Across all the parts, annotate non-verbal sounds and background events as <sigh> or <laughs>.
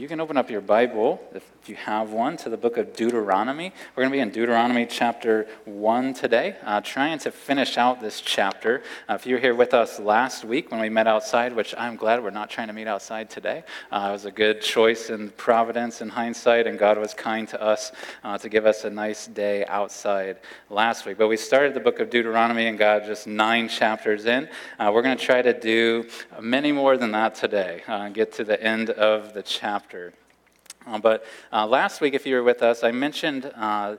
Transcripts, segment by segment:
you can open up your Bible, if, you have one, to the book of Deuteronomy. We're going to be in Deuteronomy chapter 1 today, uh, trying to finish out this chapter. Uh, if you were here with us last week when we met outside, which I'm glad we're not trying to meet outside today, uh, it was a good choice in providence and hindsight, and God was kind to us uh, to give us a nice day outside last week. But we started the book of Deuteronomy and got just nine chapters in. Uh, we're going to try to do many more than that today, uh, get to the end of the chapter Uh, but uh, last week, if you were with us, I mentioned uh,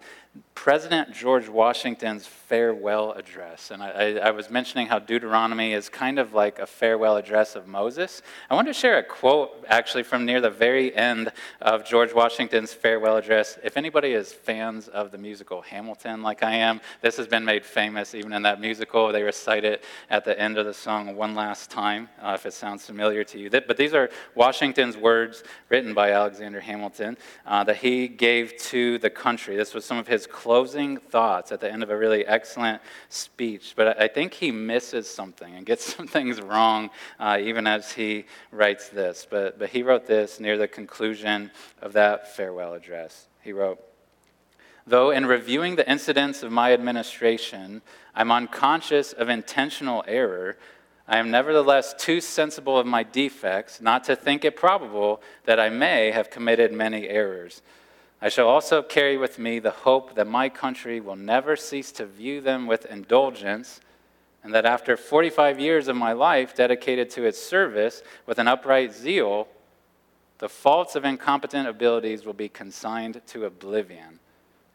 President George Washington's farewell address. And I, I, was mentioning how Deuteronomy is kind of like a farewell address of Moses. I want to share a quote actually from near the very end of George Washington's farewell address. If anybody is fans of the musical Hamilton, like I am, this has been made famous even in that musical. They recite it at the end of the song one last time, uh, if it sounds familiar to you. But these are Washington's words written by Alexander Hamilton uh, that he gave to the country. This was some of his closing thoughts at the end of a really excellent speech, but I think he misses something and gets <laughs> some things wrong uh, even as he writes this. But, but he wrote this near the conclusion of that farewell address. He wrote, Though in reviewing the incidents of my administration, I'm unconscious of intentional error, I am nevertheless too sensible of my defects not to think it probable that I may have committed many errors. I shall also carry with me the hope that my country will never cease to view them with indulgence, and that after 45 years of my life dedicated to its service with an upright zeal, the faults of incompetent abilities will be consigned to oblivion,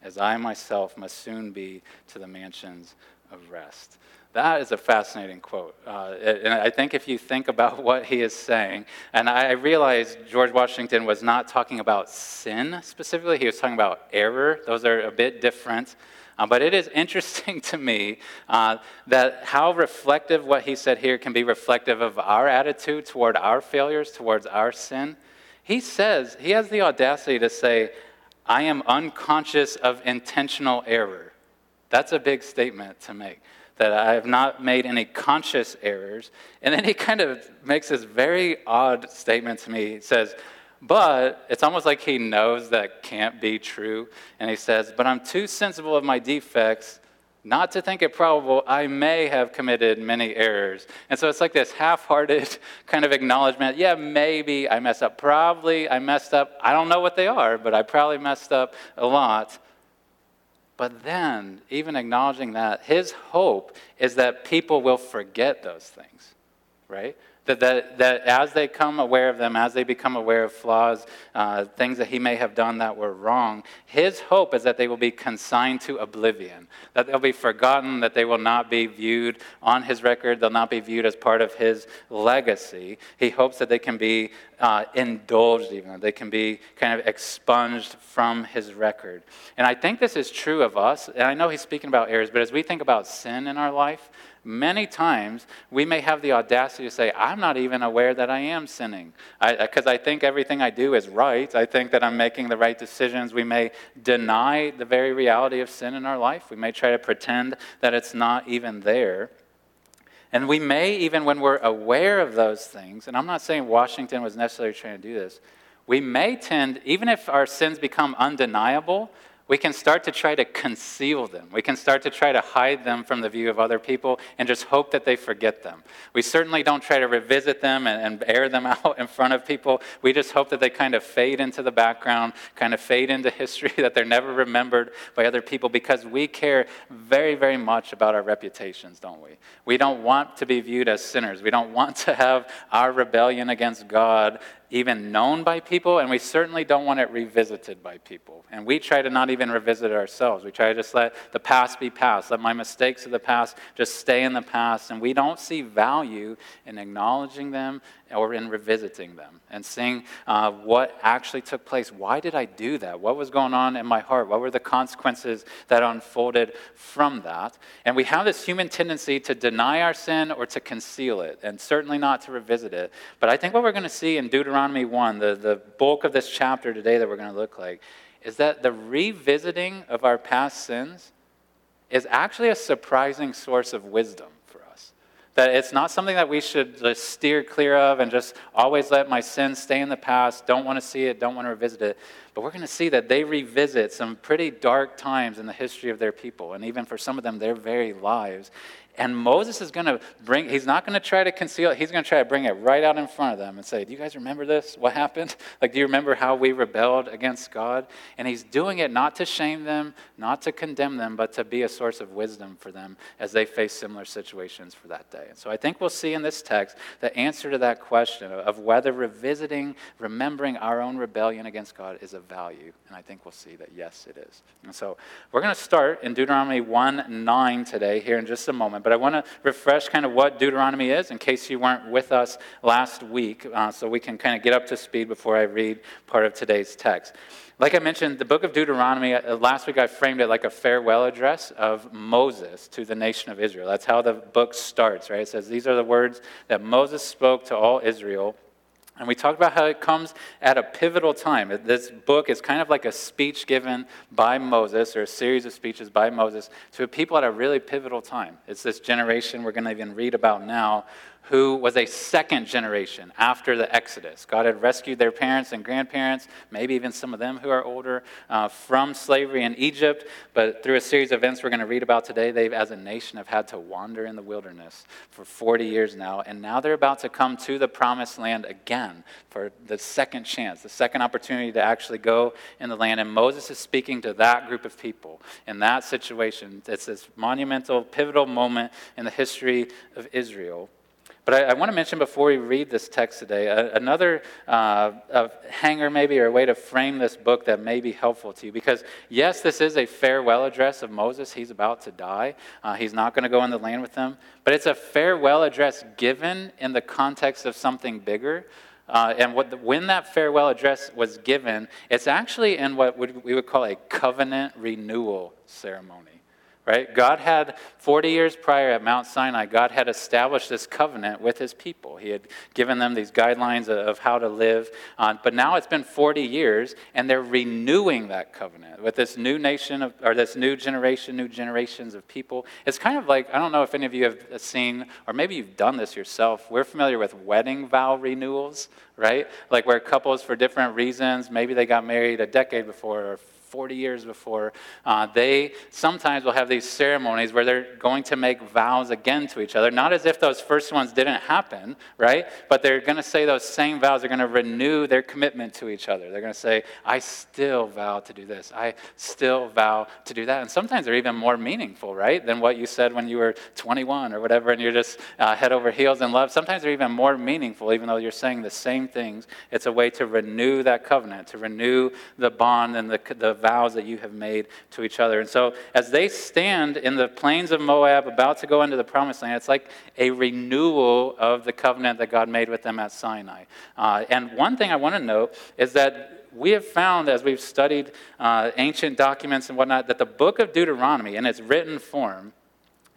as I myself must soon be to the mansions of rest. That is a fascinating quote. Uh, and I think if you think about <laughs> what he is saying, and I realize George Washington was not talking about sin specifically, he was talking about error. Those are a bit different. Uh, but it is <laughs> interesting to me uh, that how reflective what he said here can be reflective of our attitude toward our failures, towards our sin. He says, he has the audacity to say, I am unconscious of intentional error. That's a big statement to make that I have not made any conscious errors. And then he kind of makes this very odd statement to me. He says, but it's almost like he knows that can't be true. And he says, But I'm too sensible of my defects not to think it probable I may have committed many errors. And so it's like this half hearted <laughs> kind of acknowledgement yeah, maybe I messed up. Probably I messed up. I don't know what they are, but I probably messed up a lot. But then, even acknowledging that, his hope is that people will forget those things, right? That, that, that as they come aware of them, as they become aware of flaws, uh, things that he may have done that were wrong, his hope is that they will be consigned to oblivion, that they'll be forgotten, that they will not be viewed on his record, they'll not be viewed as part of his legacy. He hopes that they can be uh, indulged, even, they can be kind of expunged from his record. And I think this is true of us, and I know he's speaking about errors, but as we think about sin in our life, many times we may have the audacity to say, I'm not even aware that I am sinning. Because I, I, think everything I do is right. I think that I'm making the right decisions. We may deny the very reality of sin in our life. We may try to pretend that it's not even there. And we may, even when we're aware of those things, and I'm not saying Washington was necessarily trying to do this, we may tend, even if our sins become undeniable, we can start to try to conceal them. We can start to try to hide them from the view of other people and just hope that they forget them. We certainly don't try to revisit them and, and, air them <laughs> out in front of people. We just hope that they kind of fade into the background, kind of fade into history, <laughs> that they're never remembered by other people because we care very, very much about our reputations, don't we? We don't want to be viewed as sinners. We don't want to have our rebellion against God even known by people, and we certainly don't want it revisited by people. And we try to not even revisit it ourselves. We try to just let the past be past, let my mistakes of the past just stay in the past, and we don't see value in acknowledging them or in revisiting them and seeing uh, what actually took place. Why did I do that? What was going on in my heart? What were the consequences that unfolded from that? And we have this human tendency to deny our sin or to conceal it, and certainly not to revisit it. But I think what we're going to see in Deuteronomy 1, the, the bulk of this chapter today that we're going to look like, is that the revisiting of our past sins is actually a surprising source of wisdom that it's not something that we should just steer clear of and just always let my sins stay in the past, don't want to see it, don't want to revisit it. But we're going to see that they revisit some pretty dark times in the history of their people, and even for some of them, their very lives. And Moses is going to bring, he's not going to try to conceal it. He's going to try to bring it right out in front of them and say, Do you guys remember this? What happened? <laughs> Like, do you remember how we rebelled against God? And he's doing it not to shame them, not to condemn them, but to be a source of wisdom for them as they face similar situations for that day. And so I think we'll see in this text the answer to that question of whether revisiting, remembering our own rebellion against God is of value. And I think we'll see that yes, it is. And so we're going to start in Deuteronomy 1 9 today, here in just a moment. But I want to refresh kind of what Deuteronomy is in case you weren't with us last week, uh, so we can kind of get up to speed before I read part of today's text. Like I mentioned, the book of Deuteronomy, uh, last week I framed it like a farewell address of Moses to the nation of Israel. That's how the book starts, right? It says, These are the words that Moses spoke to all Israel and we talked about how it comes at a pivotal time. This book is kind of like a speech given by Moses, or a series of speeches by Moses, to people at a really pivotal time. It's this generation we're going to even read about now who was a second generation after the Exodus. God had rescued their parents and grandparents, maybe even some of them who are older, uh, from slavery in Egypt. But through a series of events we're going to read about today, they, as a nation, have had to wander in the wilderness for 40 years now. And now they're about to come to the promised land again for the second chance, the second opportunity to actually go in the land. And Moses is speaking to that group of people in that situation. It's this monumental, pivotal moment in the history of Israel. But I, I want to mention before we read this text today a, another uh, hanger, maybe, or a way to frame this book that may be helpful to you. Because, yes, this is a farewell address of Moses. He's about to die, uh, he's not going to go in the land with them. But it's a farewell address given in the context of something bigger. Uh, and the, when that farewell address was given, it's actually in what we would call a covenant renewal ceremony right? God had, 40 years prior at Mount Sinai, God had established this covenant with his people. He had given them these guidelines of how to live. Uh, but now it's been 40 years, and they're renewing that covenant with this new nation, of, or this new generation, new generations of people. It's kind of like, I don't know if any of you have seen, or maybe you've done this yourself. We're familiar with wedding vow renewals, right? Like where couples, for different reasons, maybe they got married a decade before or 40 years before, uh, they sometimes will have these ceremonies where they're going to make vows again to each other. Not as if those first ones didn't happen, right? But they're going to say those same vows. They're going to renew their commitment to each other. They're going to say, I still vow to do this. I still vow to do that. And sometimes they're even more meaningful, right? Than what you said when you were 21 or whatever, and you're just uh, head over heels in love. Sometimes they're even more meaningful, even though you're saying the same things. It's a way to renew that covenant, to renew the bond and the, the vows that you have made to each other. And so, as they stand in the plains of Moab, about to go into the promised land, it's like a renewal of the covenant that God made with them at Sinai. Uh, and one thing I want to note is that we have found as we've studied uh, ancient documents and whatnot that the book of Deuteronomy in its written form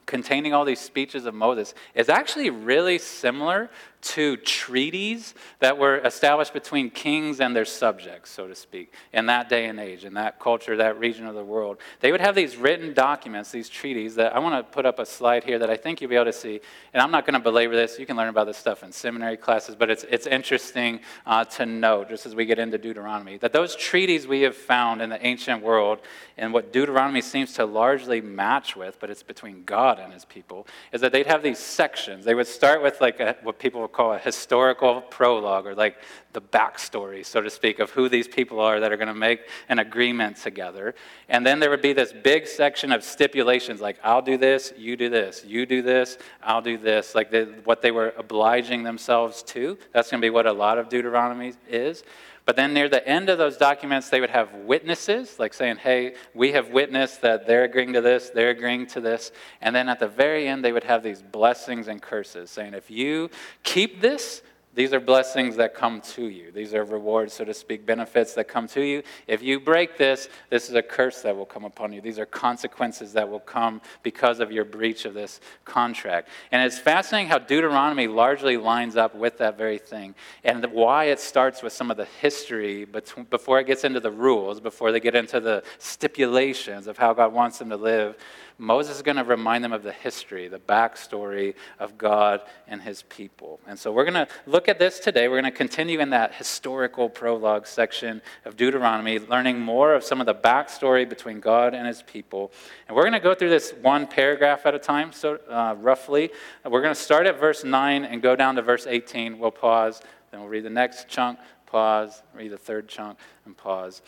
containing all these speeches of Moses is actually really similar to treaties that were established between kings and their subjects, so to speak, in that day and age, in that culture, that region of the world. They would have these written documents, these treaties, that I want to put up a slide here that I think you'll be able to see. And I'm not going to belabor this. You can learn about this stuff in seminary classes, but it's, it's interesting uh, to note, just as we get into Deuteronomy, that those treaties we have found in the ancient world and what Deuteronomy seems to largely match with, but it's between God and his people, is that they'd have these sections. They would start with like a, what people call a historical prologue or like the backstory, so to speak, of who these people are that are going to make an agreement together. And then there would be this big section of stipulations like, I'll do this, you do this, you do this, I'll do this, like the, what they were obliging themselves to. That's going to be what a lot of Deuteronomy is. But then near the end of those documents, they would have witnesses, like saying, hey, we have witnessed that they're agreeing to this, they're agreeing to this. And then at the very end, they would have these blessings and curses, saying, if you keep this, these are blessings that come to you. These are rewards, so to speak, benefits that come to you. If you break this, this is a curse that will come upon you. These are consequences that will come because of your breach of this contract. And it's fascinating how Deuteronomy largely lines up with that very thing and why it starts with some of the history before it gets into the rules, before they get into the stipulations of how God wants them to live Moses is going to remind them of the history, the backstory of God and his people. And so we're going to look at this today. We're going to continue in that historical prologue section of Deuteronomy, learning more of some of the backstory between God and his people. And we're going to go through this one paragraph at a time, so uh, roughly. We're going to start at verse 9 and go down to verse 18. We'll pause, then we'll read the next chunk, pause, read the third chunk, and pause.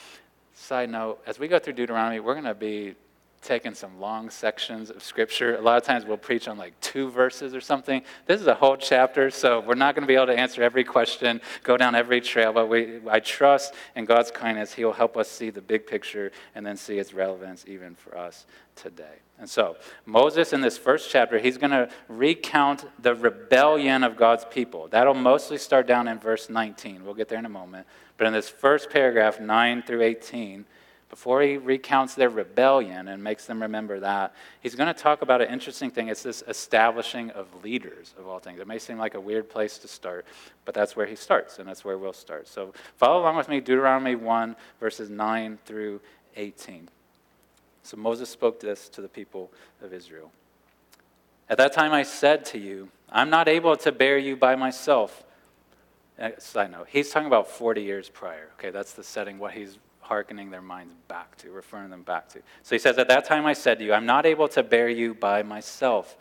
Side note, as we go through Deuteronomy, we're going to be taking some long sections of scripture. A lot of times we'll preach on like two verses or something. This is a whole chapter, so we're not going to be able to answer every question, go down every trail, but we, I trust in God's kindness, He will help us see the big picture and then see its relevance even for us today. And so, Moses in this first chapter, he's going to recount the rebellion of God's people. That'll mostly start down in verse 19. We'll get there in a moment. But in this first paragraph, 9 through 18, before he recounts their rebellion and makes them remember that, he's going to talk about an interesting thing. It's this establishing of leaders of all things. It may seem like a weird place to start, but that's where he starts, and that's where we'll start. So follow along with me, Deuteronomy 1, verses 9 through 18. So Moses spoke this to the people of Israel. At that time I said to you, I'm not able to bear you by myself. Uh, side note, he's talking about 40 years prior. Okay, that's the setting, what he's hearkening their minds back to, referring them back to. So he says, At that time I said to you, I'm not able to bear you by myself.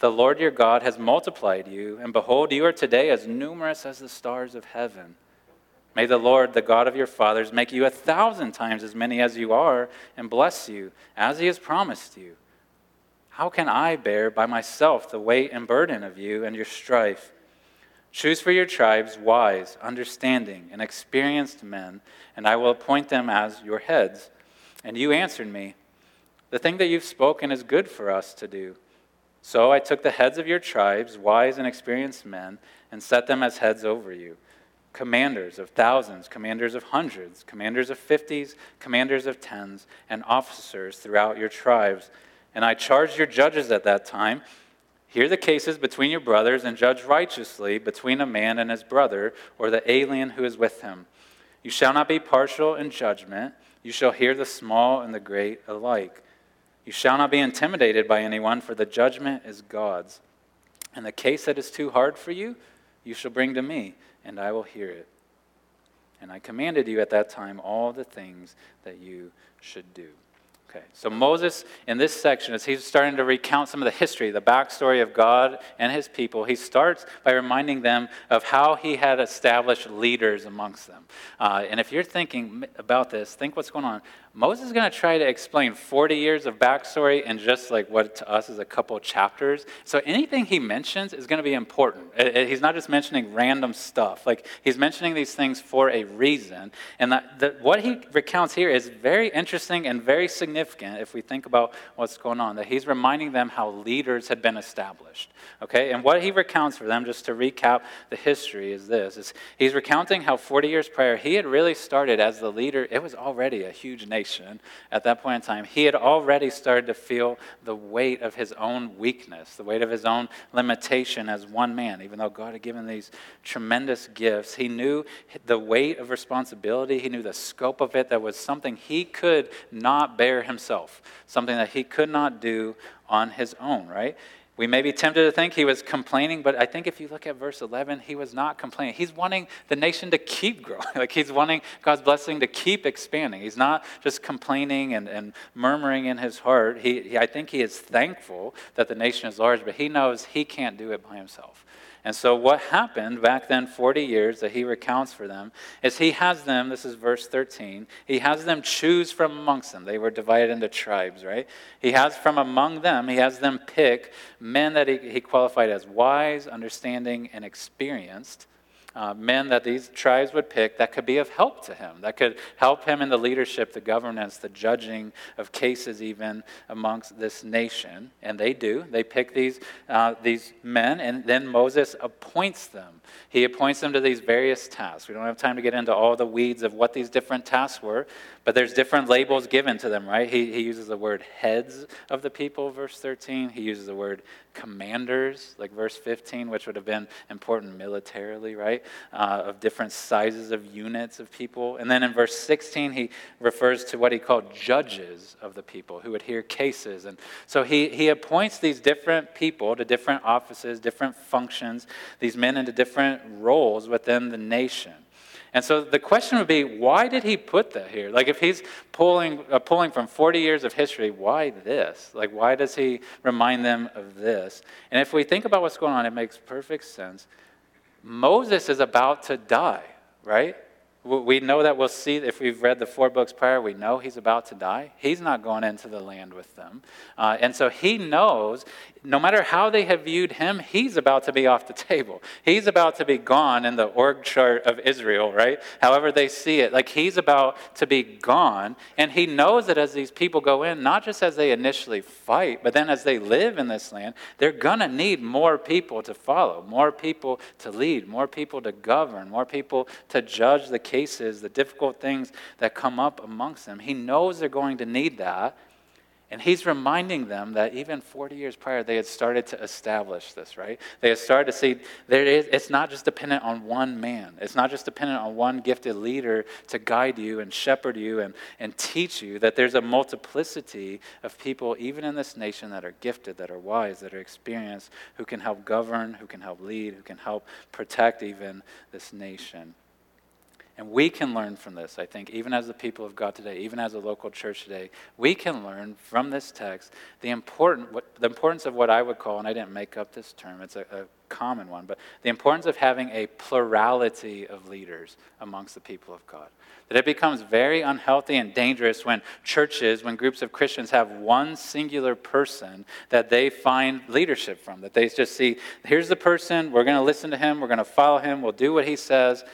The Lord your God has multiplied you, and behold, you are today as numerous as the stars of heaven. May the Lord, the God of your fathers, make you a thousand times as many as you are, and bless you, as he has promised you. How can I bear by myself the weight and burden of you and your strife? Choose for your tribes wise, understanding, and experienced men, and I will appoint them as your heads. And you answered me, The thing that you've spoken is good for us to do. So I took the heads of your tribes, wise and experienced men, and set them as heads over you commanders of thousands, commanders of hundreds, commanders of fifties, commanders of tens, and officers throughout your tribes. And I charged your judges at that time Hear the cases between your brothers and judge righteously between a man and his brother or the alien who is with him. You shall not be partial in judgment. You shall hear the small and the great alike. You shall not be intimidated by anyone, for the judgment is God's. And the case that is too hard for you, you shall bring to me, and I will hear it. And I commanded you at that time all the things that you should do. Okay, so Moses, in this section, as he's starting to recount some of the history, the backstory of God and his people, he starts by reminding them of how he had established leaders amongst them. Uh, and if you're thinking about this, think what's going on. Moses is going to try to explain 40 years of backstory in just like what to us is a couple chapters. So anything he mentions is going to be important. He's not just mentioning random stuff. Like he's mentioning these things for a reason. And that, that what he recounts here is very interesting and very significant if we think about what's going on. That he's reminding them how leaders had been established. Okay? And what he recounts for them, just to recap the history, is this. Is he's recounting how 40 years prior he had really started as the leader. It was already a huge nation at that point in time, he had already started to feel the weight of his own weakness, the weight of his own limitation as one man. Even though God had given these tremendous gifts, he knew the weight of responsibility, he knew the scope of it, that was something he could not bear himself, something that he could not do on his own, right? We may be tempted to think he was complaining, but I think if you look at verse 11, he was not complaining. He's wanting the nation to keep growing. <laughs> Like he's wanting God's blessing to keep expanding. He's not just complaining and, and murmuring in his heart. He, he, I think he is thankful that the nation is large, but he knows he can't do it by himself. And so, what happened back then, 40 years that he recounts for them, is he has them, this is verse 13, he has them choose from amongst them. They were divided into tribes, right? He has from among them, he has them pick men that he, he qualified as wise, understanding, and experienced uh, men that these tribes would pick that could be of help to him, that could help him in the leadership, the governance, the judging of cases, even amongst this nation. And they do. They pick these, uh, these men, and then Moses appoints them. He appoints them to these various tasks. We don't have time to get into all the weeds of what these different tasks were, but there's different labels given to them, right? He, he uses the word heads of the people, verse 13. He uses the word commanders, like verse 15, which would have been important militarily, right? uh, of different sizes of units of people. And then in verse 16, he refers to what he called judges of the people who would hear cases. And so he, he appoints these different people to different offices, different functions, these men into different roles within the nation. And so the question would be, why did he put that here? Like, if he's pulling, uh, pulling from 40 years of history, why this? Like, why does he remind them of this? And if we think about what's going on, it makes perfect sense. Moses is about to die, right? We know that we'll see, if we've read the four books prior, we know he's about to die. He's not going into the land with them. Uh, and so he knows no matter how they have viewed him, he's about to be off the <laughs> table. He's about to be gone in the org chart of Israel, right? However they see it. Like he's about to be gone. And he knows that as these people go in, not just as they initially fight, but then as they live in this land, they're going to need more people to follow, more people to lead, more people to govern, more people to judge the cases, the difficult things that come up amongst them. He knows they're going to need that. And he's reminding them that even 40 years prior, they had started to establish this, right? They had started to see there is, it's not just dependent on one man. It's not just dependent on one gifted leader to guide you and shepherd you and, and teach you, that there's a multiplicity of people, even in this nation, that are gifted, that are wise, that are experienced, who can help govern, who can help lead, who can help protect even this nation. And we can learn from this, I think, even as the people of God today, even as a local church today. We can learn from this text the, important, what, the importance of what I would call, and I didn't make up this term, it's a, a common one, but the importance of having a plurality of leaders amongst the people of God. That it becomes very unhealthy and dangerous when churches, when groups of Christians have one singular person that they find leadership from, that they just see, here's the person, we're going to listen to him, we're going to follow him, we'll do what he says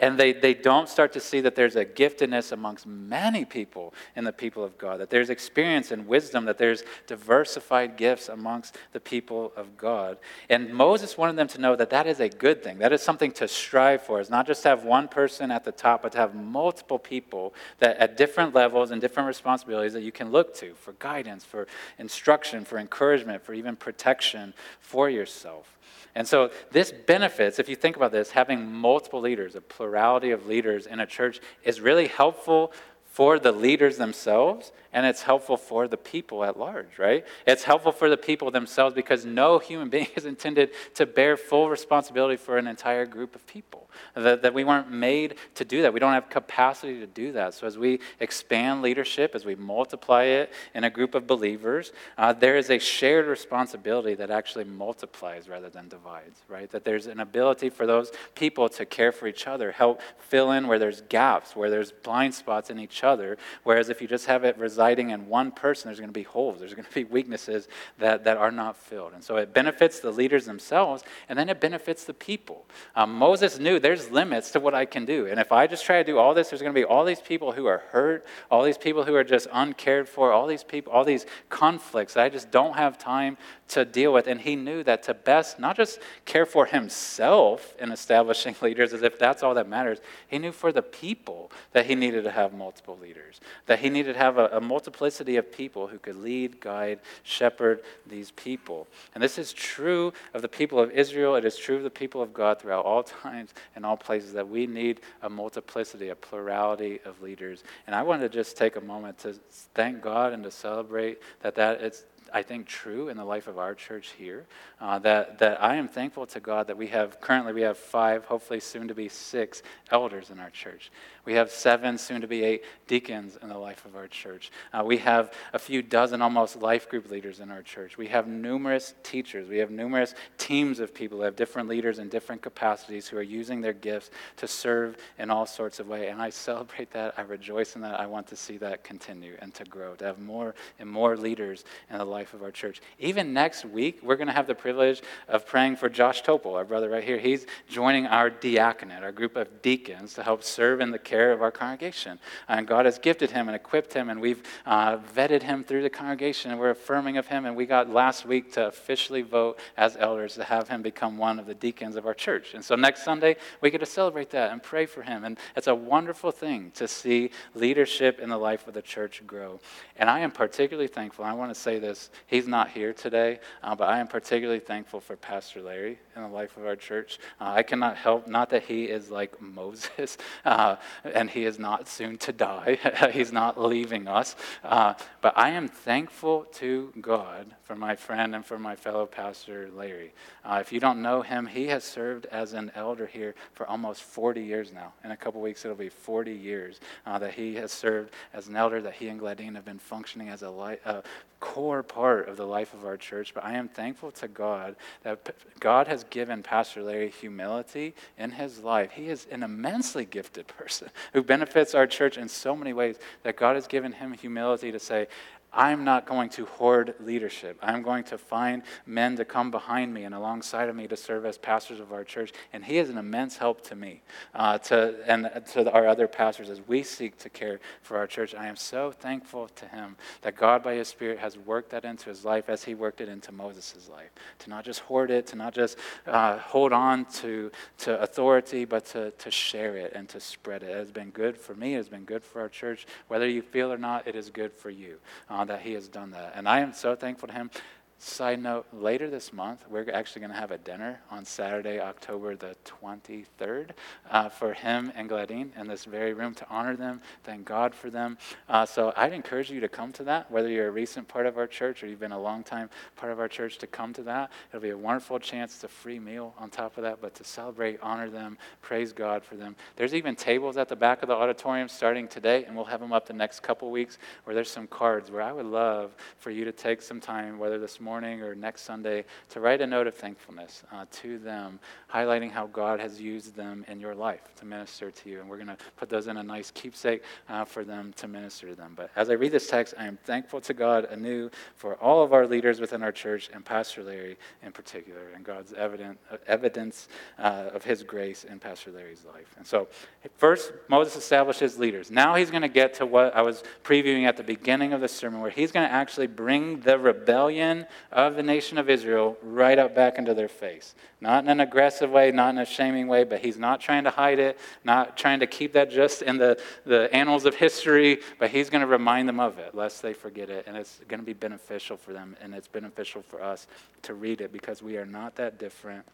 and they, they don't start to see that there's a giftedness amongst many people in the people of God, that there's experience and wisdom, that there's diversified gifts amongst the people of God. And Moses wanted them to know that that is a good thing. That is something to strive for. It's not just to have one person at the top, but to have multiple people that at different levels and different responsibilities that you can look to for guidance, for instruction, for encouragement, for even protection for yourself. And so this benefits, if you think about this, having multiple leaders, a plurality of leaders in a church is really helpful for the leaders themselves and it's helpful for the people at large, right? It's helpful for the people themselves because no human <laughs> being is intended to bear full responsibility for an entire group of people. That, that we weren't made to do that. We don't have capacity to do that. So as we expand leadership, as we multiply it in a group of believers, uh, there is a shared responsibility that actually multiplies rather than divides, right? That there's an ability for those people to care for each other, help fill in where there's gaps, where there's blind spots in each other. Whereas if you just have it reside residing in one person, there's going to be holes, there's going to be weaknesses that, that are not filled. And so it benefits the leaders themselves, and then it benefits the people. Um, Moses knew there's limits to what I can do. And if I just try to do all this, there's going to be all these people who are hurt, all these people who are just uncared for, all these people, all these conflicts I just don't have time to deal with. And he knew that to best not just care for himself in establishing <laughs> leaders as if that's all that matters, he knew for the people that he needed to have multiple leaders, that he needed to have a, a multiplicity of people who could lead, guide, shepherd these people. And this is true of the people of Israel. It is true of the people of God throughout all times and all places that we need a multiplicity, a plurality of leaders. And I want to just take a moment to thank God and to celebrate that that it's I think, true in the life of our church here. Uh, that, that I am thankful to God that we have, currently, we have five, hopefully soon to be six elders in our church. We have seven, soon to be eight deacons in the life of our church. Uh, we have a few dozen almost life group leaders in our church. We have numerous teachers. We have numerous teams of people who have different leaders in different capacities who are using their gifts to serve in all sorts of ways. And I <laughs> celebrate that. I rejoice in that. I want to see that continue and to grow, to have more and more leaders in the life of our church. Even next week, we're going to have the privilege of praying for Josh Topol, our brother right here. He's joining our diaconate, our group of deacons, to help serve in the care of our congregation. And God has gifted him and equipped him, and we've uh, vetted him through the congregation, and we're affirming of him. And we got last week to officially vote as elders to have him become one of the deacons of our church. And so next Sunday, we get to celebrate that and pray for him. And it's a wonderful thing to see leadership in the life of the church grow. And I am particularly thankful. I want to say this He's not here today, uh, but I am particularly thankful for Pastor Larry in the life of our church. Uh, I cannot help, not that he is like Moses <laughs> uh, and he is not soon to die, <laughs> he's not leaving us, uh, but I am thankful to God for my friend and for my fellow pastor Larry. Uh, if you don't know him, he has served as an elder here for almost 40 years now. In a couple weeks, it'll be 40 years uh, that he has served as an elder, that he and Gladine have been functioning as a, li- a core part of the life of our church. But I am thankful to God that God has given Pastor Larry humility in his life. He is an immensely gifted person who benefits our church in so many ways that God has given him humility to say, I'm not going to hoard leadership. I'm going to find men to come behind me and alongside of me to serve as pastors of our church. And he is an immense help to me uh, to, and to our other pastors as we seek to care for our church. I am so thankful to him that God, by his Spirit, has worked that into his life as he worked it into Moses' life. To not just hoard it, to not just uh, hold on to, to authority, but to, to share it and to spread it. It has been good for me, it has been good for our church. Whether you feel or not, it is good for you. Uh, that he has done that. And I am so thankful to him. Side note, later this month, we're actually going to have a dinner on Saturday, October the 23rd, uh, for him and Gladine in this very room to honor them, thank God for them. Uh, so I'd encourage you to come to that, whether you're a recent part of our church or you've been a long time part of our church, to come to that. It'll be a wonderful chance. It's a free meal on top of that, but to celebrate, honor them, praise God for them. There's even tables at the back of the auditorium starting today, and we'll have them up the next couple weeks where there's some cards where I would love for you to take some time, whether this morning or next Sunday to write a note of thankfulness uh, to them, highlighting how God has used them in your life to minister to you. And we're going to put those in a nice keepsake uh, for them to minister to them. But as I read this text, I am thankful to God anew for all of our leaders within our church and Pastor Larry in particular, and God's evident, uh, evidence uh, of his grace in Pastor Larry's life. And so, first, Moses establishes leaders. Now he's going to get to what I was previewing at the beginning of the sermon, where he's going to actually bring the rebellion of the nation of Israel right up back into their face. Not in an aggressive way, not in a shaming way, but he's not trying to hide it, not trying to keep that just in the, the annals of history, but he's going to remind them of it, lest they forget it. And it's going to be beneficial for them, and it's beneficial for us to read it because we are not that different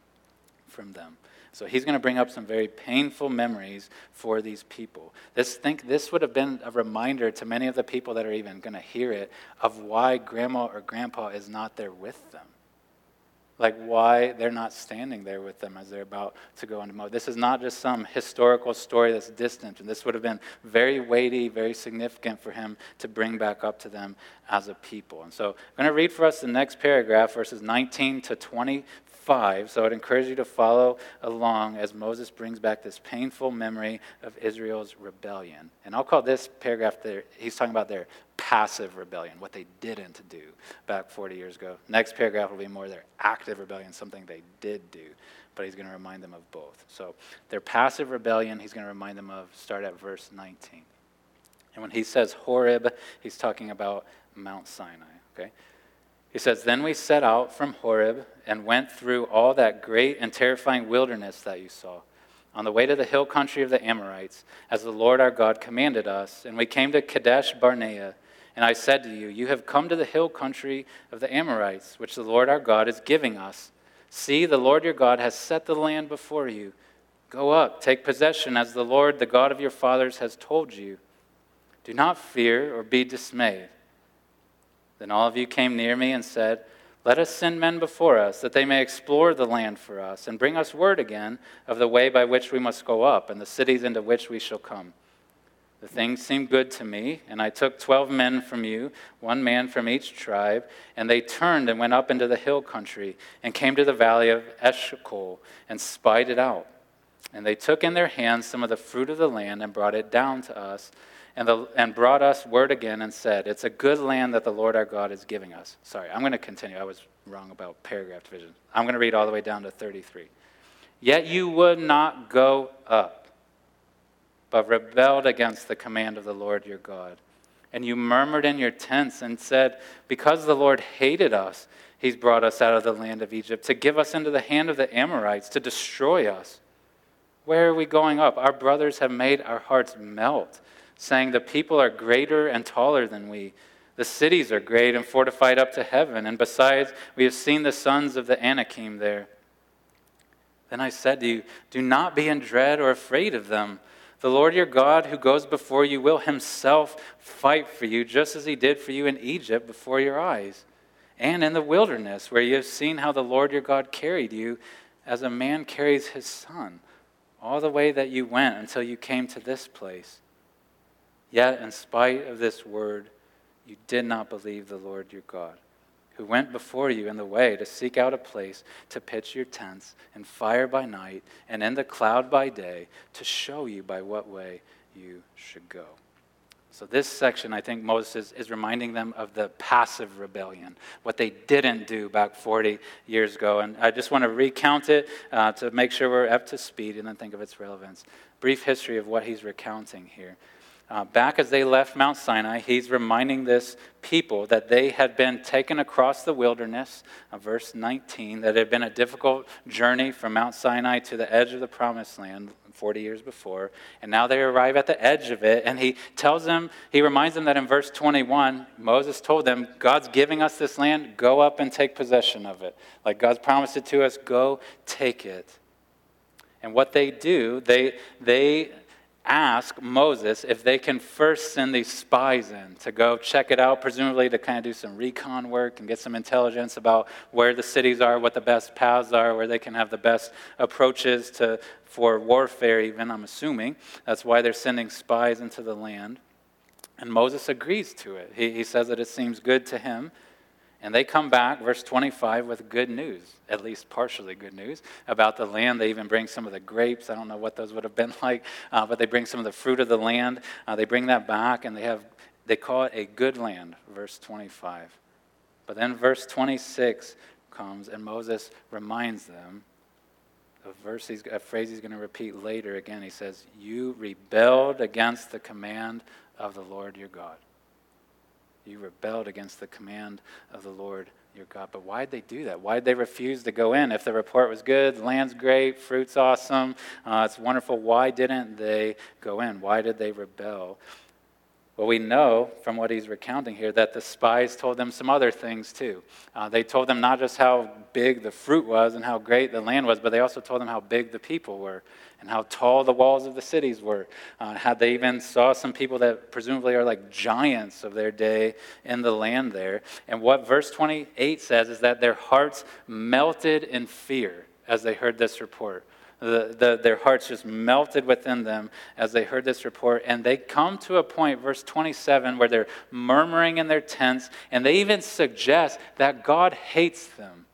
from them. So he's going to bring up some very painful memories for these people. This think this would have been a reminder to many of the people that are even going to hear it of why grandma or grandpa is not there with them. Like why they're not standing there with them as they're about to go into mode. This is not just some historical story that's distant, and this would have been very weighty, very significant for him to bring back up to them as a people. And so I'm going to read for us the next paragraph, verses 19 to 20, 5. So I'd encourage you to follow along as Moses brings back this painful memory of Israel's rebellion. And I'll call this paragraph there, he's talking about their passive rebellion, what they didn't do back 40 years ago. Next paragraph will be more their active rebellion, something they did do. But he's going to remind them of both. So their passive rebellion, he's going to remind them of, start at verse 19. And when he says Horeb, he's talking about Mount Sinai, okay? He says, Then we set out from Horeb and went through all that great and terrifying wilderness that you saw, on the way to the hill country of the Amorites, as the Lord our God commanded us. And we came to Kadesh Barnea. And I said to you, You have come to the hill country of the Amorites, which the Lord our God is giving us. See, the Lord your God has set the land before you. Go up, take possession, as the Lord, the God of your fathers, has told you. Do not fear or be dismayed. Then all of you came near me and said, Let us send men before us, that they may explore the land for us, and bring us word again of the way by which we must go up, and the cities into which we shall come. The thing seemed good to me, and I took twelve men from you, one man from each tribe, and they turned and went up into the hill country, and came to the valley of Eshcol, and spied it out. And they took in their hands some of the fruit of the land, and brought it down to us and, the, and brought us word again and said, It's a good land that the Lord our God is giving us. Sorry, I'm going to continue. I was wrong about paragraph division. I'm going to read all the way down to 33. Yet you would not go up, but rebelled against the command of the Lord your God. And you murmured in your tents and said, Because the Lord hated us, he's brought us out of the land of Egypt to give us into the hand of the Amorites to destroy us. Where are we going up? Our brothers have made our hearts melt saying, The people are greater and taller than we. The cities are great and fortified up to heaven, and besides, we have seen the sons of the Anakim there. Then I said to you, Do not be in dread or afraid of them. The Lord your God, who goes before you, will himself fight for you, just as he did for you in Egypt before your eyes, and in the wilderness, where you have seen how the Lord your God carried you as a man carries his son, all the way that you went until you came to this place. Yet, in spite of this word, you did not believe the Lord your God, who went before you in the way to seek out a place to pitch your tents in fire by night and in the cloud by day to show you by what way you should go. So, this section, I think Moses is reminding them of the passive rebellion, what they didn't do back 40 years ago. And I just want to recount it uh, to make sure we're up to speed and then think of its relevance. Brief history of what he's recounting here. Uh, back as they left Mount Sinai, he's reminding this people that they had been taken across the wilderness, uh, verse 19, that it had been a difficult journey from Mount Sinai to the edge of the promised land 40 years before. And now they arrive at the edge of it, and he tells them, he reminds them that in verse 21, Moses told them, God's giving us this land, go up and take possession of it. Like God's promised it to us, go take it. And what they do, they, they ask Moses if they can first send these spies in to go check it out, presumably to kind of do some recon work and get some intelligence about where the cities are, what the best paths are, where they can have the best approaches to, for warfare, even, I'm assuming. That's why they're sending spies into the land. And Moses agrees to it. He, he says that it seems good to him. And they come back, verse 25, with good news, at least partially good news, about the land. They even bring some of the grapes. I don't know what those would have been <laughs> like, uh, but they bring some of the fruit of the land. Uh, they bring that back, and they, have, they call it a good land, verse 25. But then verse 26 comes, and Moses reminds them a verse, a phrase he's going to repeat later again. He says, You rebelled against the command of the Lord your God. You rebelled against the command of the Lord your God. But why'd they do that? Why'd they refuse to go in? If the report was good, the land's great, fruit's awesome, uh, it's wonderful, why didn't they go in? Why did they rebel? Well, we know from what he's recounting here that the spies told them some other things too. Uh, they told them not just how big the fruit was and how great the land was, but they also told them how big the people were and how tall the walls of the cities were. Uh, how they even saw some people that presumably are like giants of their day in the land there. And what verse 28 says is that their hearts melted in fear as they heard this report. The, the, their hearts just melted within them as they heard this report. And they come to a point, verse 27, where they're murmuring in their tents, and they even suggest that God hates them.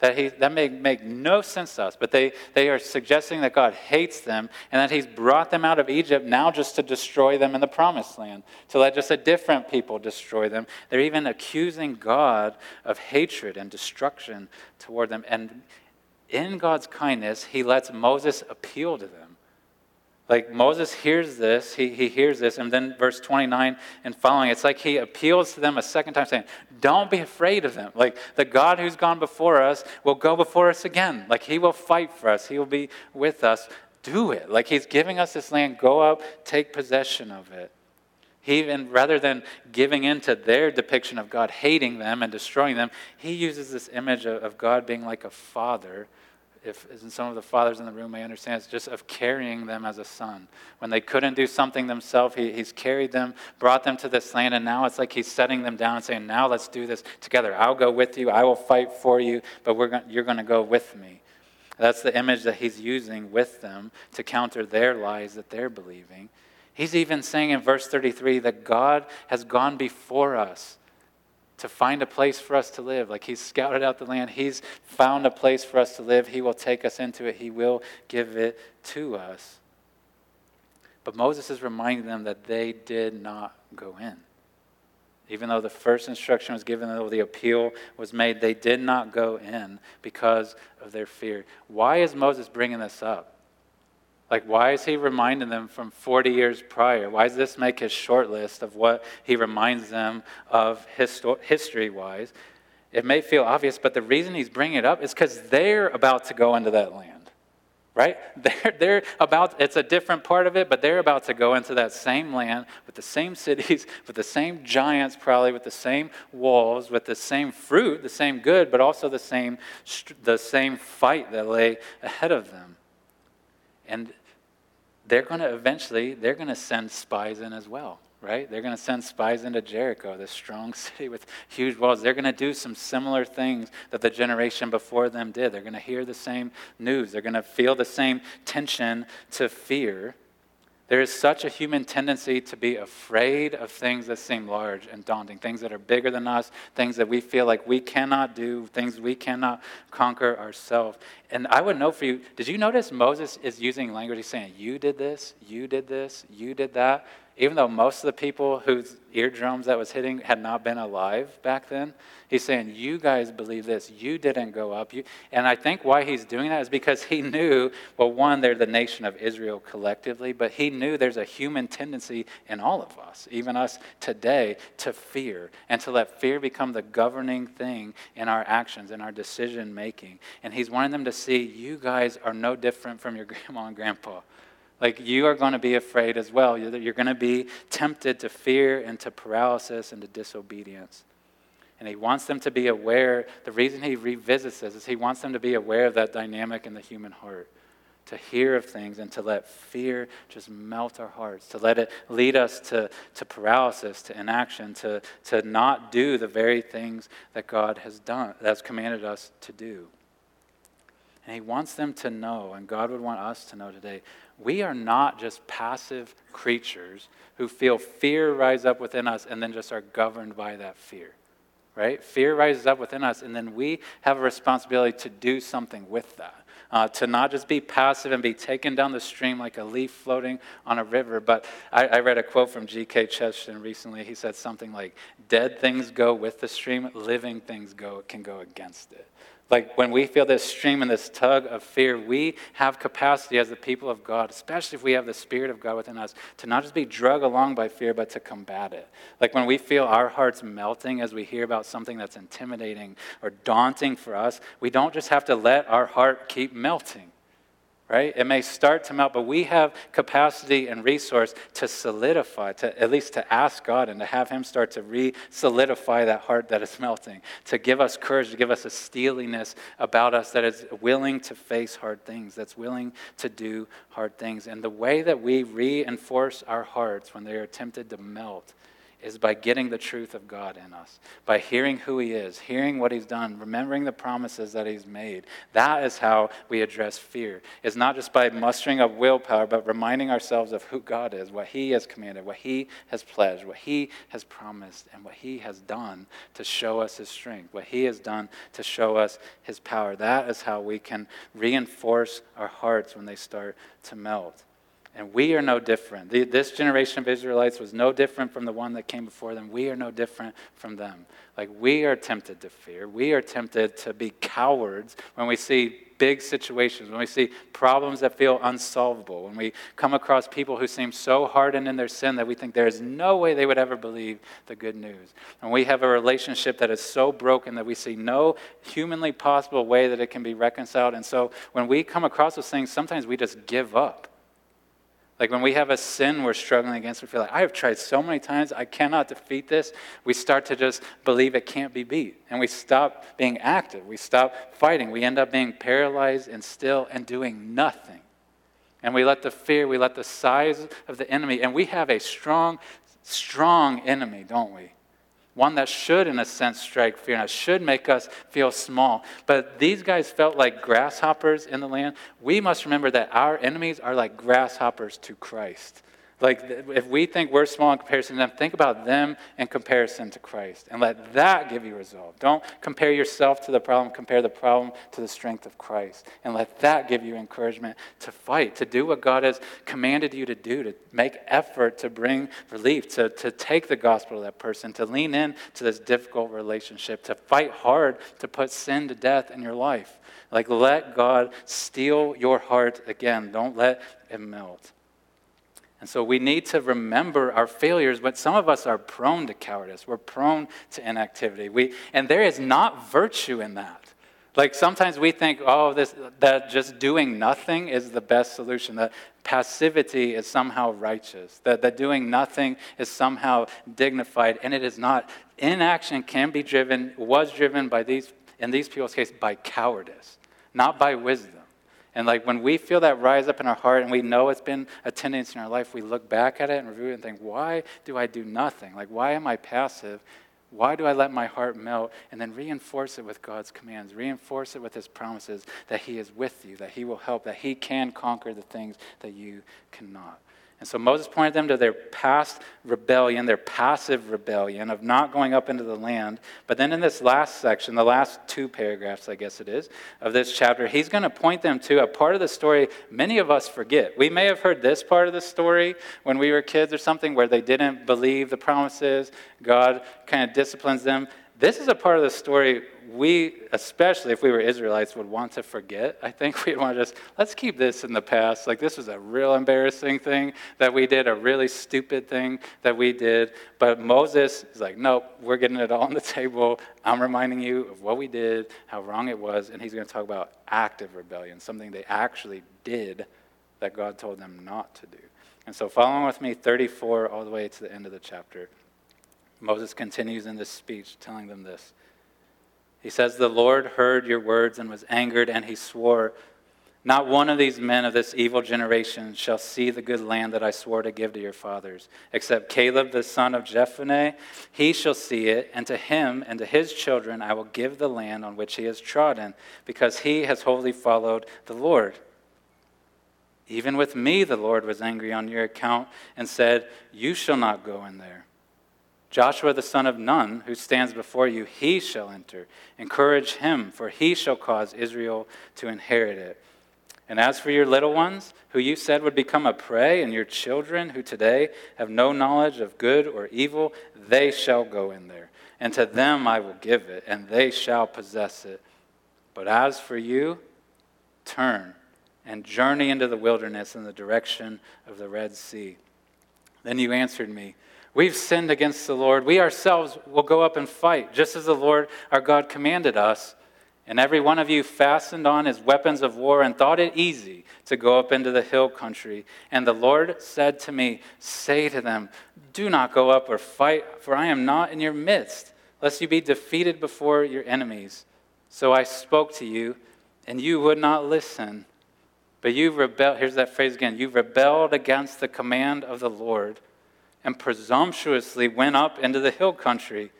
That, he, that may make no sense to us, but they, they are suggesting that God hates them and that He's brought them out of Egypt now just to destroy them in the promised land, to let just a different people destroy them. They're even accusing God of hatred and destruction toward them. And in God's kindness, he lets Moses appeal to them. Like Moses hears this, he, he hears this, and then verse 29 and following, it's like he appeals to them a second time, saying, Don't be afraid of them. Like the God who's gone before us will go before us again. Like he will fight for us, he will be with us. Do it. Like he's giving us this land. Go up, take possession of it. He even, rather than giving in to their depiction of God hating them and destroying them, he uses this image of, of God being like a father if some of the fathers in the room may understand, it's just of carrying them as a son. When they couldn't do something themselves, he, he's carried them, brought them to this land, and now it's like he's setting them down and saying, Now let's do this together. I'll go with you, I will fight for you, but we're you're going to go with me. That's the image that he's using with them to counter their lies that they're believing. He's even saying in verse 33 that God has gone before us to find a place for us to live. Like He's scouted out the land, He's found a place for us to live. He will take us into it, He will give it to us. But Moses is reminding them that they did not go in. Even though the first instruction was given, though the appeal was made, they did not go in because of their fear. Why is Moses bringing this up? Like, why is he reminding them from 40 years prior? Why does this make his short list of what he reminds them of histo- history wise? It may feel obvious, but the reason he's bringing it up is because they're about to go into that land. right? <laughs> They're, they're about, it's a different part of it, but they're about to go into that same land with the same cities, <laughs> with the same giants, probably with the same walls, with the same fruit, the same good, but also the same, the same fight that lay ahead of them. And they're going to eventually, they're going to send spies in as well right? They're going to send spies into Jericho, this strong <laughs> city with huge walls. They're going to do some similar things that the generation before them did. They're going to hear the same news. They're going to feel the same tension to fear. There is such a human tendency to be afraid of things that seem large and daunting, things that are bigger than us, things that we feel like we cannot do, things we cannot conquer ourselves. And I would know for you, did you notice Moses is using language? He's saying, You did this, you did this, you did that even though most of the people whose eardrums that was hitting had not been alive back then, he's saying, You guys believe this. You didn't go up. You, and I think why he's doing that is because he knew, well, one, they're the nation of Israel collectively, but he knew there's a human tendency in all of us, even us today, to fear and to let fear become the governing thing in our actions, in our decision making. And he's wanting them to see, You guys are no different from your <laughs> grandma and grandpa. Like you are going to be afraid as well. You're, going to be tempted to fear and to paralysis and to disobedience. And he wants them to be aware. The reason he revisits this is he wants them to be aware of that dynamic in the human heart, to hear of things and to let fear just melt our hearts, to let it lead us to, to paralysis, to inaction, to, to not do the very things that God has done, that's commanded us to do. And he wants them to know, and God would want us to know today, we are not just passive creatures who feel fear rise up within us and then just are governed by that fear. Right? Fear rises up within us, and then we have a responsibility to do something with that. Uh, to not just be passive and be taken down the stream like a leaf floating on a river. But I, I read a quote from G.K. Chesterton recently. He said something like, "Dead things go with the stream; living things go can go against it." Like when we feel this stream and this tug of fear, we have capacity as the people of God, especially if we have the Spirit of God within us, to not just be drug along by fear, but to combat it. Like when we feel our hearts melting as we hear about something that's intimidating or daunting for us, we don't just have to let our heart keep melting right? It may start to melt, but we have capacity and resource to solidify, to at least to ask God and to have Him start to re solidify that heart that is melting, to give us courage, to give us a steeliness about us that is willing to face hard things, that's willing to do hard things. And the way that we reinforce our hearts when they are tempted to melt is by getting the truth of God in us, by hearing who He is, hearing what He's done, remembering the promises that He's made. That is how we address fear. It's not just by mustering up willpower, but reminding ourselves of who God is, what He has commanded, what He has pledged, what He has promised, and what He has done to show us His strength, what He has done to show us His power. That is how we can reinforce our hearts when they start to melt. And we are no different. The, this generation of Israelites was no different from the one that came before them. We are no different from them. Like, we are tempted to fear. We are tempted to be cowards when we see big situations, when we see problems that feel unsolvable, when we come across people who seem so hardened in their sin that we think there is no way they would ever believe the good news. And we have a relationship that is so broken that we see no humanly possible way that it can be reconciled. And so, when we come across those things, sometimes we just give up like when we have a sin we're struggling against, we feel like, I have tried so many times, I cannot defeat this. We start to just believe it can't be beat. And we stop being active. We stop fighting. We end up being paralyzed and still and doing nothing. And we let the fear, we let the size of the enemy, and we have a strong, strong enemy, don't we? One that should, in a sense, strike fear, and should make us feel small. But these guys felt like grasshoppers in the land. We must remember that our enemies are like grasshoppers to Christ. Like, if we think we're small in comparison to them, think about them in comparison to Christ and let that give you resolve. Don't compare yourself to the problem, compare the problem to the strength of Christ. And let that give you encouragement to fight, to do what God has commanded you to do, to make effort to bring relief, to, to take the gospel to that person, to lean in to this difficult relationship, to fight hard to put sin to death in your life. Like, let God steel your heart again. Don't let it melt. And so we need to remember our failures, but some of us are prone to cowardice. We're prone to inactivity. We, and there is not virtue in that. Like sometimes we think, oh, this, that just doing nothing is the best solution, that passivity is somehow righteous, that, that doing nothing is somehow dignified, and it is not. Inaction can be driven, was driven by these, in these people's case, by cowardice, not by wisdom. And like when we feel that rise up in our heart and we know it's been a tendency in our life, we look back at it and review it and think, why do I do nothing? Like, why am I passive? Why do I let my heart melt? And then reinforce it with God's commands, reinforce it with His promises that He is with you, that He will help, that He can conquer the things that you cannot. And so Moses pointed them to their past rebellion, their passive rebellion of not going up into the land. But then in this last section, the last two paragraphs, I guess it is, of this chapter, he's going to point them to a part of the story many of us forget. We may have heard this part of the story when we were kids or something where they didn't believe the promises, God kind of disciplines them. This is a part of the story we, especially if we were Israelites, would want to forget. I think we'd want to just, let's keep this in the past. Like, this was a real embarrassing thing that we did, a really stupid thing that we did. But Moses is like, nope, we're getting it all on the table. I'm reminding you of what we did, how wrong it was. And he's going to talk about active rebellion, something they actually did that God told them not to do. And so, following with me, 34 all the way to the end of the chapter. Moses continues in this speech telling them this. He says, The Lord heard your words and was angered, and he swore, Not one of these men of this evil generation shall see the good land that I swore to give to your fathers, except Caleb the son of Jephunneh. He shall see it, and to him and to his children I will give the land on which he has trodden, because he has wholly followed the Lord. Even with me, the Lord was angry on your account and said, You shall not go in there. Joshua the son of Nun, who stands before you, he shall enter. Encourage him, for he shall cause Israel to inherit it. And as for your little ones, who you said would become a prey, and your children, who today have no knowledge of good or evil, they shall go in there. And to them I will give it, and they shall possess it. But as for you, turn and journey into the wilderness in the direction of the Red Sea. Then you answered me. We've sinned against the Lord. We ourselves will go up and fight, just as the Lord our God commanded us. And every one of you fastened on his weapons of war and thought it easy to go up into the hill country. And the Lord said to me, Say to them, Do not go up or fight, for I am not in your midst, lest you be defeated before your enemies. So I spoke to you, and you would not listen. But you rebelled, here's that phrase again, you rebelled against the command of the Lord and presumptuously went up into the hill country.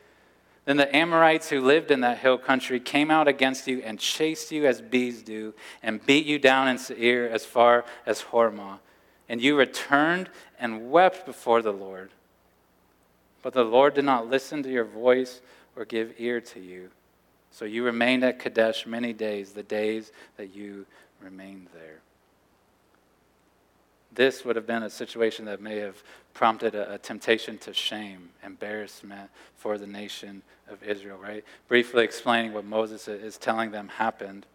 Then the Amorites who lived in that hill country came out against you and chased you as bees do, and beat you down in Seir as far as Hormah. And you returned and wept before the Lord. But the Lord did not listen to your voice or give ear to you. So you remained at Kadesh many days, the days that you remained there this would have been a situation that may have prompted a, a, temptation to shame, embarrassment for the nation of Israel, right? Briefly explaining what Moses is telling them happened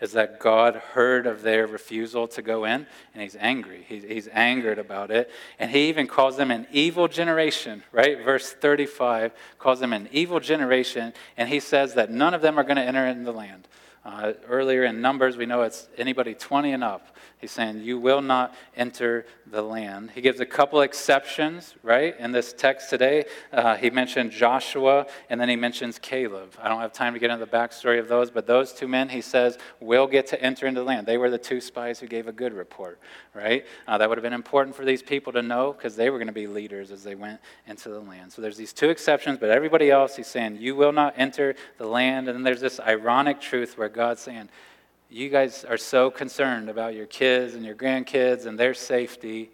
is that God heard of their refusal to go in, and he's angry. He, he's angered about it. And he even calls them an evil generation, right? Verse 35 calls them an evil generation, and he says that none of them are going to enter in the land. Uh, earlier in Numbers, we know it's anybody 20 and up. He's saying, You will not enter the land. He gives a couple exceptions, right, in this text today. Uh, he mentioned Joshua, and then he mentions Caleb. I don't have time to get into the backstory of those, but those two men, he says, will get to enter into the land. They were the two spies who gave a good report, right? Uh, that would have been important for these people to know because they were going to be leaders as they went into the land. So there's these two exceptions, but everybody else, he's saying, You will not enter the land. And then there's this ironic truth where God's saying, you guys are so concerned about your kids and your grandkids and their safety.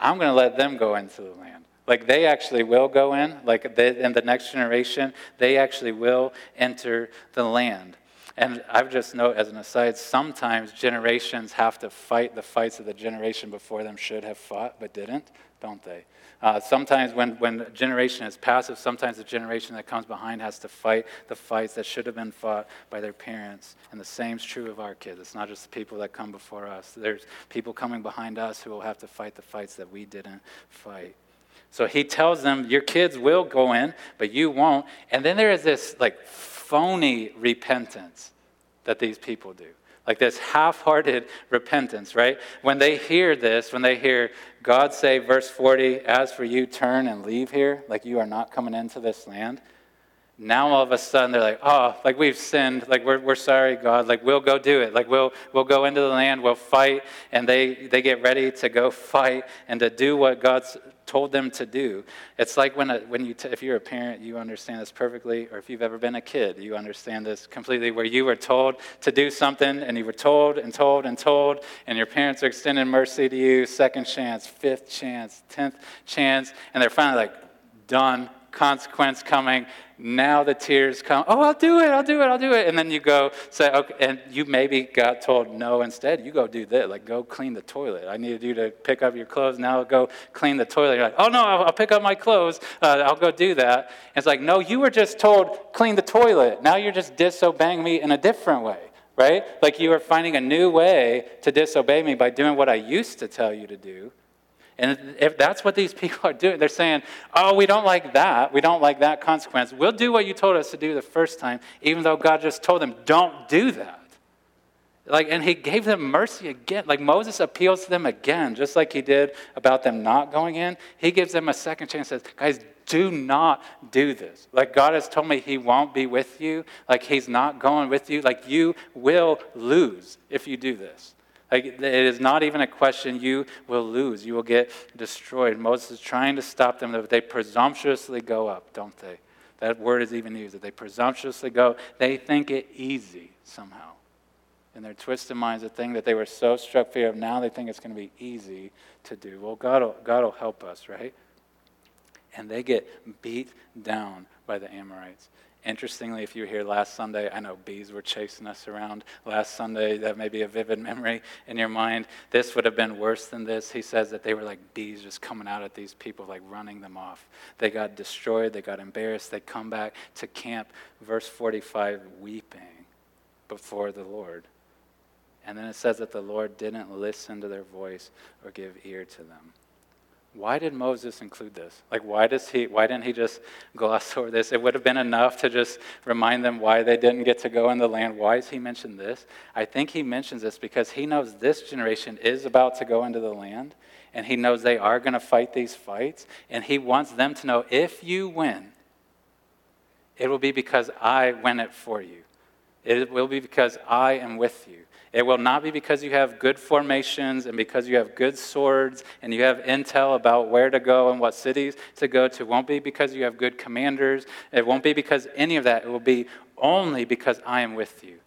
I'm going to let them go into the land. Like they actually will go in, like they, in the next generation, they actually will enter the land. And I've just note as an aside, sometimes generations have to fight the fights that the generation before them should have fought, but didn't, don't they? Uh, sometimes when, when a generation is passive, sometimes the generation that comes behind has to fight the fights that should have been fought by their parents. And the same is true of our kids. It's not just the people that come before us. There's people coming behind us who will have to fight the fights that we didn't fight. So he tells them, Your kids will go in, but you won't. And then there is this like phony repentance that these people do. Like this half hearted repentance, right? When they hear this, when they hear God say, verse 40, as for you, turn and leave here, like you are not coming into this land. Now all of a sudden they're like, oh, like we've sinned, like we're, we're sorry, God, like we'll go do it, like we'll, we'll go into the land, we'll fight, and they, they get ready to go fight and to do what God's told them to do. It's like when, a, when you, t- if you're a parent, you understand this perfectly, or if you've ever been a kid, you understand this completely, where you were told to do something, and you were told and told and told, and your parents are extending mercy to you, second chance, fifth chance, tenth chance, and they're finally like, done, consequence coming. Now the tears come. Oh, I'll do it. I'll do it. I'll do it. And then you go say, okay, and you maybe got told no instead. You go do this. Like, go clean the toilet. I needed you to pick up your clothes. Now go clean the toilet. You're like, oh, no, I'll, I'll pick up my clothes. Uh, I'll go do that. And it's like, no, you were just told clean the toilet. Now you're just disobeying me in a different way right? Like you are finding a new way to disobey me by doing what I used to tell you to do. And if that's what these <laughs> people are doing, they're saying, oh, we don't like that. We don't like that consequence. We'll do what you told us to do the first time, even though God just told them, don't do that. Like, and he gave them mercy again. Like Moses appeals to them again, just like he did about them not going in. He gives them a second chance, says, guys, do not do this. Like God has told me he won't be with you. Like he's not going with you. Like you will lose if you do this. Like, it is not even a question you will lose. You will get destroyed. Moses is trying to stop them, but they presumptuously go up, don't they? That word is even used. That they presumptuously go. They think it easy somehow. In their twisted minds, the thing that they were so struck fear of, now they think it's going to be easy to do. Well, God will, God will help us, right? And they get beat down by the Amorites. Interestingly, if you were here last Sunday, I know bees were chasing us around last Sunday. That may be a vivid <laughs> memory in your mind. This would have been worse than this. He says that they were like bees just coming out at these people, like running them off. They got destroyed, they got embarrassed, they come back to camp, verse 45, weeping before the Lord. And then it says that the Lord didn't listen to their voice or give ear to them why did Moses include this? Like, why, does he, why didn't he just gloss <laughs> over this? It would have been enough to just remind them why they didn't get to go in the land. Why does he mention this? I think he mentions this because he knows this generation is about to go into the land, and he knows they are going to fight these fights, and he wants them to know if you win, it will be because I win it for you. It will be because I am with you. It will not be because you have good formations and because you have good swords and you have intel about where to go and what cities to go to. It won't be because you have good commanders. It won't be because any of that. It will be only because I am with you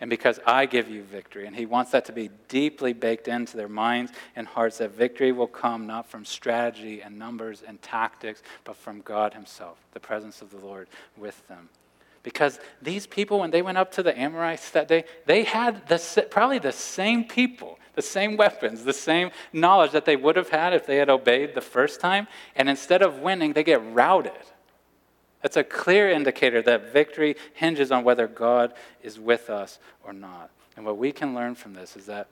and because I give you victory. And he wants that to be deeply baked into their minds and hearts that victory will come not from strategy and numbers and tactics, but from God Himself, the presence of the Lord with them. Because these people, when they went up to the Amorites that day, they had the, probably the same people, the same weapons, the same knowledge that they would have had if they had obeyed the first time. And instead of winning, they get routed. That's a clear indicator that victory hinges on whether God is with us or not. And what we can learn from this is that,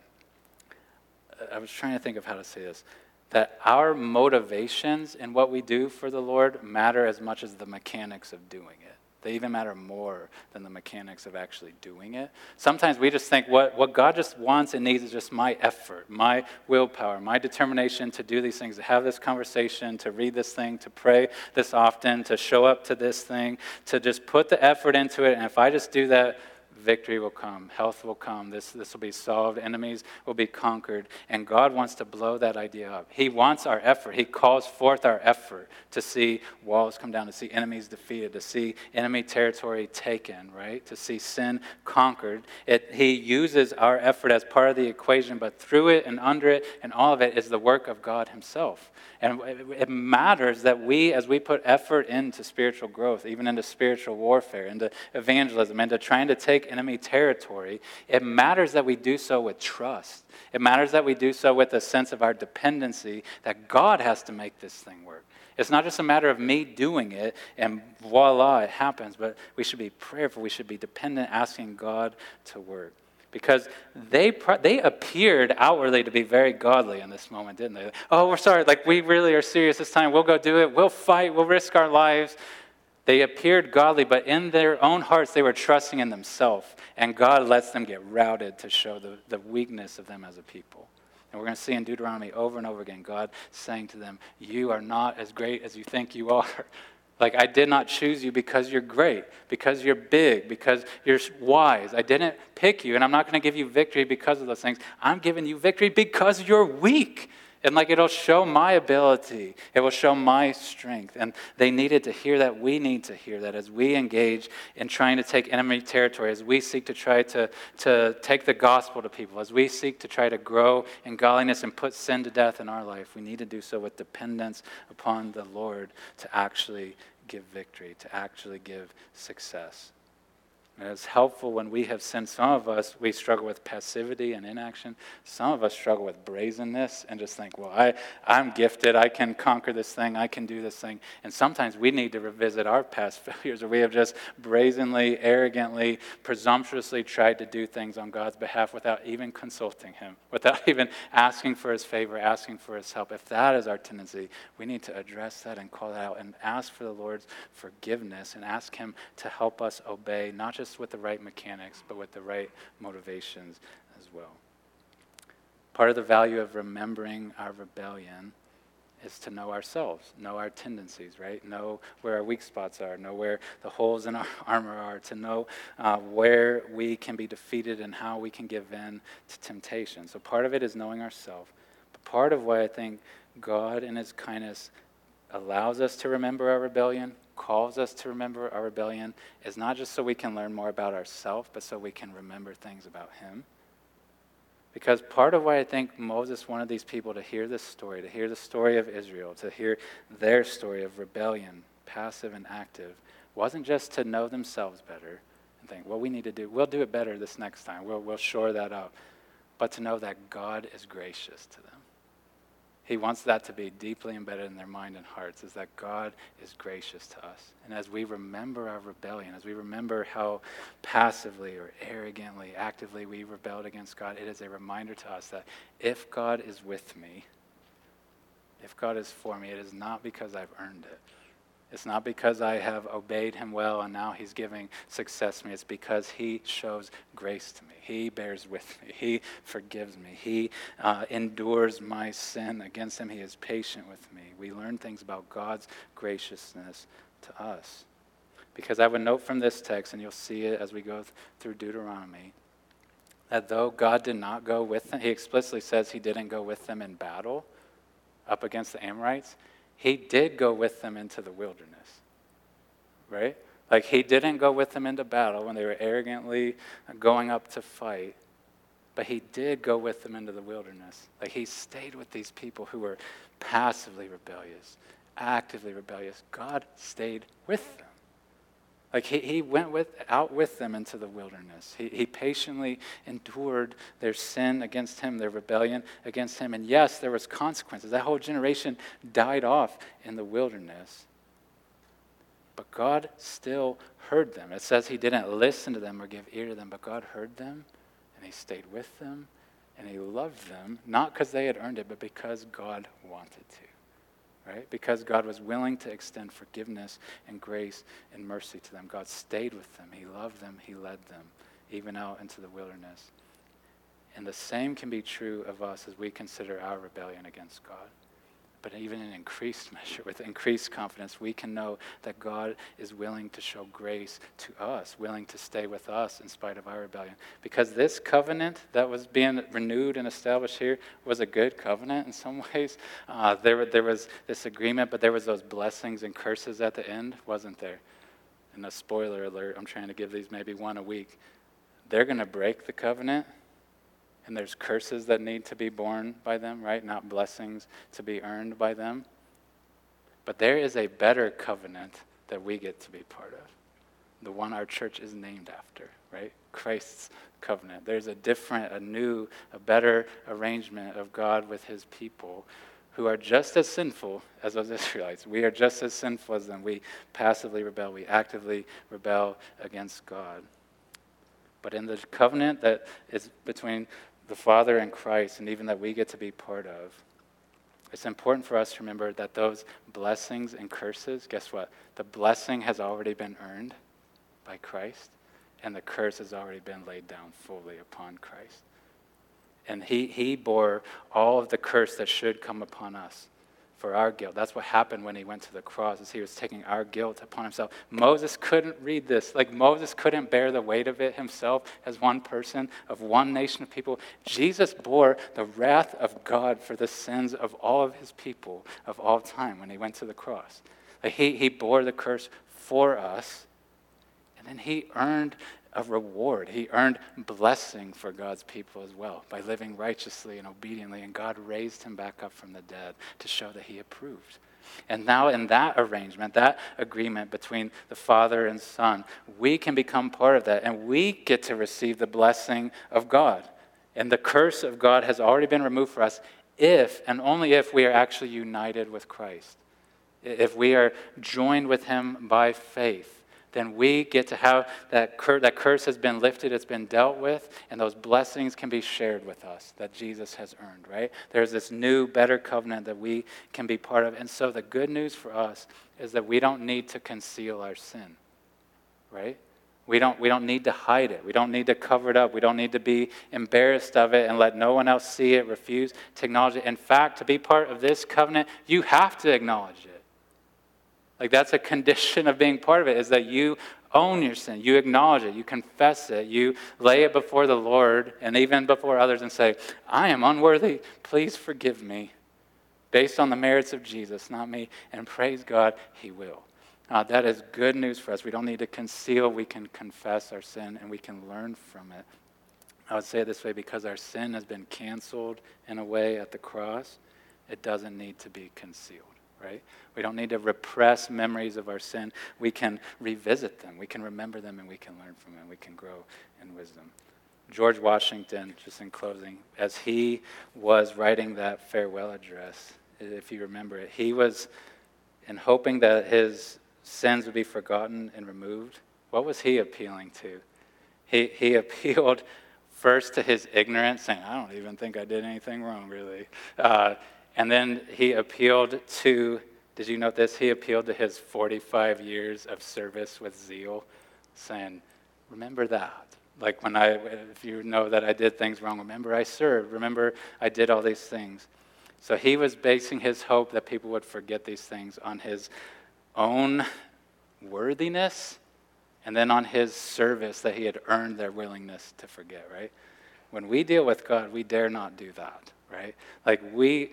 uh, I was trying to think of how to say this, that our motivations in what we do for the Lord matter as much as the mechanics of doing it. They even matter more than the mechanics of actually doing it. Sometimes we just think what, what God just wants and needs is just my effort, my willpower, my determination to do these things, to have this conversation, to read this thing, to pray this often, to show up to this thing, to just put the effort into it. And if I just do that, victory will come, health will come, this, this will be solved, enemies will be conquered. And God wants to blow that idea up. He wants our effort. He calls forth our effort to see walls come down, to see enemies defeated, to see enemy territory taken, right? To see sin conquered. It, he uses our effort as part of the equation, but through it and under it and all of it is the work of God Himself. And it matters that we, as we put effort into spiritual growth, even into spiritual warfare, into evangelism, into trying to take enemy territory, it matters that we do so with trust. It matters that we do so with a sense of our dependency that God has to make this thing work. It's not just a matter of me doing it and voila, it happens, but we should be prayerful. We should be dependent, asking God to work because they, they appeared outwardly to be very godly in this moment, didn't they? Oh, we're sorry. Like, we really are serious this time. We'll go do it. We'll fight. We'll risk our lives. They appeared godly, but in their own hearts, they were trusting in themselves. And God lets them get routed to show the, the weakness of them as a people. And we're going to see in Deuteronomy over and over again God saying to them, You are not as great as you think you are. <laughs> Like, I did not choose you because you're great, because you're big, because you're wise. I didn't pick you, and I'm not going to give you victory because of those things. I'm giving you victory because you're weak. And like it'll show my ability, it will show my strength. And they needed to hear that. We need to hear that as we engage in trying to take enemy territory, as we seek to try to, to take the gospel to people, as we seek to try to grow in godliness and put sin to death in our life. We need to do so with dependence upon the Lord to actually give victory, to actually give success. And it's helpful when we have sinned. Some of us, we struggle with passivity and inaction. Some of us struggle with brazenness and just think, well, I, I'm gifted. I can conquer this thing. I can do this thing. And sometimes we need to revisit our past <laughs> failures where we have just brazenly, arrogantly, presumptuously tried to do things on God's behalf without even consulting Him, <laughs> without even asking for His favor, asking for His help. If that is our tendency, we need to address that and call that out and ask for the Lord's forgiveness and ask Him to help us obey, not just just with the right mechanics, but with the right motivations as well. Part of the value of remembering our rebellion is to know ourselves, know our tendencies, right? Know where our weak spots are, know where the holes in our <laughs> armor are, to know uh, where we can be defeated and how we can give in to temptation. So part of it is knowing ourselves. But part of why I think God, in His kindness, allows us to remember our rebellion calls us to remember our rebellion is not just so we can learn more about ourselves, but so we can remember things about Him. Because part of why I think Moses wanted these people to hear this story, to hear the story of Israel, to hear their story of rebellion, passive and active, wasn't just to know themselves better and think, well, we need to do, we'll do it better this next time, we'll, we'll shore that up, but to know that God is gracious to them. He wants that to be deeply embedded in their mind and hearts is that God is gracious to us. And as we remember our rebellion, as we remember how passively or arrogantly, actively we rebelled against God, it is a reminder to us that if God is with me, if God is for me, it is not because I've earned it. It's not because I have obeyed him well and now he's giving success to me. It's because he shows grace to me. He bears with me. He forgives me. He uh, endures my sin against him. He is patient with me. We learn things about God's graciousness to us. Because I would note from this text, and you'll see it as we go th- through Deuteronomy, that though God did not go with them, he explicitly says he didn't go with them in battle up against the Amorites he did go with them into the wilderness, right? Like he didn't go with them into battle when they were arrogantly going up to fight, but he did go with them into the wilderness. Like he stayed with these people who were passively rebellious, actively rebellious. God stayed with them. Like he, he went with, out with them into the wilderness. He, he patiently endured their sin against him, their rebellion against him. And yes, there was consequences. That whole generation died off in the wilderness. But God still heard them. It says he didn't listen to them or give ear to them, but God heard them and he stayed with them and he loved them, not because they had earned it, but because God wanted to right? Because God was willing to extend forgiveness and grace and mercy to them. God stayed with them, He loved them, He led them, even out into the wilderness. And the same can be true of us as we consider our rebellion against God but even in increased <laughs> measure, with increased confidence, we can know that God is willing to show grace to us, willing to stay with us in spite of our rebellion. Because this covenant that was being renewed and established here was a good covenant in some <laughs> ways. Uh, there, there was this agreement, but there was those blessings and curses at the end, wasn't there? And a spoiler alert, I'm trying to give these maybe one a week. They're going to break the covenant and there's curses that need to be borne by them, right? Not blessings to be earned by them. But there is a better covenant that we get to be part of, the one our church is named after, right? Christ's covenant. There's a different, a new, a better arrangement of God with his people who are just as sinful as those <laughs> Israelites. We are just as sinful as them. We passively rebel, we actively rebel against God. But in the covenant that is between the Father and Christ, and even that we get to be part of, it's important for us to remember that those blessings and curses, guess what? The blessing has already been earned by Christ, and the curse has already been laid down fully upon Christ. And he, he bore all of the curse that should come upon us for our guilt. That's what happened when he went to the cross, is he was taking our guilt upon himself. Moses couldn't read this. Like Moses couldn't bear the weight of it himself as one person of one nation of people. Jesus bore the wrath of God for the sins of all of his people of all time when he went to the cross. Like he, he bore the curse for us, and then he earned a reward. He earned blessing for God's people as well by living righteously and obediently, and God raised him back up from the dead to show that he approved. And now, in that arrangement, that agreement between the Father and Son, we can become part of that, and we get to receive the blessing of God. And the curse of God has already been removed for us if and only if we are actually united with Christ, if we are joined with Him by faith then we get to have that, cur- that curse has been lifted, it's been dealt with, and those blessings can be shared with us that Jesus has earned, right? There's this new, better covenant that we can be part of. And so the good news for us is that we don't need to conceal our sin, right? We don't, we don't need to hide it. We don't need to cover it up. We don't need to be embarrassed of it and let no one else see it, refuse to acknowledge it. In fact, to be part of this covenant, you have to acknowledge it. Like that's a condition of being part of it is that you own your sin, you acknowledge it, you confess it, you lay it before the Lord and even before others and say, I am unworthy, please forgive me. Based on the merits of Jesus, not me. And praise God, He will. Uh, that is good news for us. We don't need to conceal, we can confess our sin and we can learn from it. I would say it this way because our sin has been canceled in a way at the cross, it doesn't need to be concealed right? We don't need to repress memories of our sin. We can revisit them, we can remember them, and we can learn from them. We can grow in wisdom. George Washington, just in closing, as he was writing that farewell address, if you remember it, he was, in hoping that his sins would be forgotten and removed, what was he appealing to? He, he <laughs> appealed first to his ignorance, saying, I don't even think I did anything wrong, really. Uh, and then he appealed to, did you note this? He appealed to his 45 years of service with zeal, saying, Remember that. Like when I, if you know that I did things wrong, remember I served, remember I did all these things. So he was basing his hope that people would forget these things on his own worthiness and then on his service that he had earned their willingness to forget, right? When we deal with God, we dare not do that, right? Like we,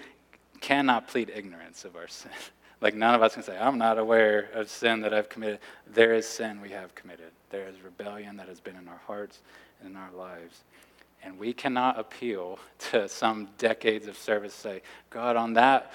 cannot plead ignorance of our sin. <laughs> like none of us can say, I'm not aware of sin that I've committed. There is sin we have committed. There is rebellion that has been in our hearts and in our lives. And we cannot appeal <laughs> to some decades of service, say, God, on that,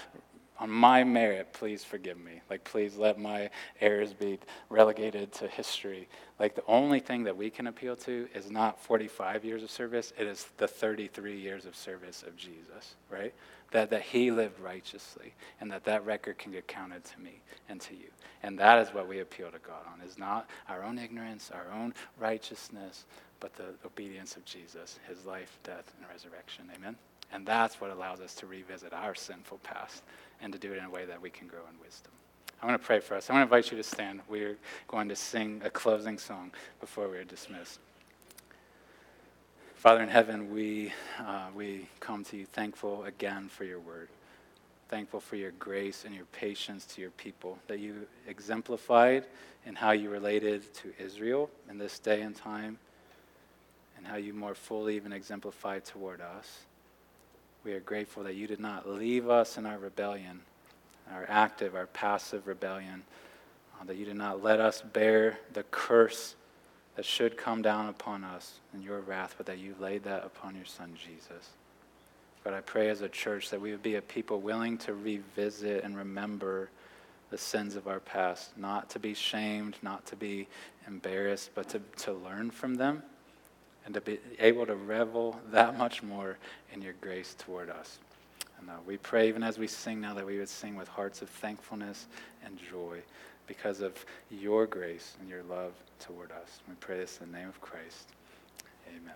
on my merit, please forgive me. Like, please let my errors be relegated to history. Like, the only thing that we can appeal to is not 45 years of service, it is the 33 years of service of Jesus, right? that, that he lived righteously and that that record can get counted to me and to you. And that is what we appeal to God on, is not our own ignorance, our own righteousness, but the obedience of Jesus, his life, death, and resurrection. Amen? And that's what allows us to revisit our sinful past and to do it in a way that we can grow in wisdom. I want to pray for us. I want to invite you to stand. We're going to sing a closing song before we're dismissed. Father in heaven, we, uh, we come to you thankful again for your word. Thankful for your grace and your patience to your people, that you exemplified in how you related to Israel in this day and time, and how you more fully even exemplified toward us. We are grateful that you did not leave us in our rebellion, our active, our passive rebellion, uh, that you did not let us bear the curse that should come down upon us in your wrath, but that you laid that upon your Son, Jesus. But I pray as a church that we would be a people willing to revisit and remember the sins of our past, not to be shamed, not to be embarrassed, but to, to learn from them and to be able to revel that much more in your grace toward us. And uh, we pray, even as we sing now, that we would sing with hearts of thankfulness and joy because of your grace and your love toward us. We pray this in the name of Christ. Amen.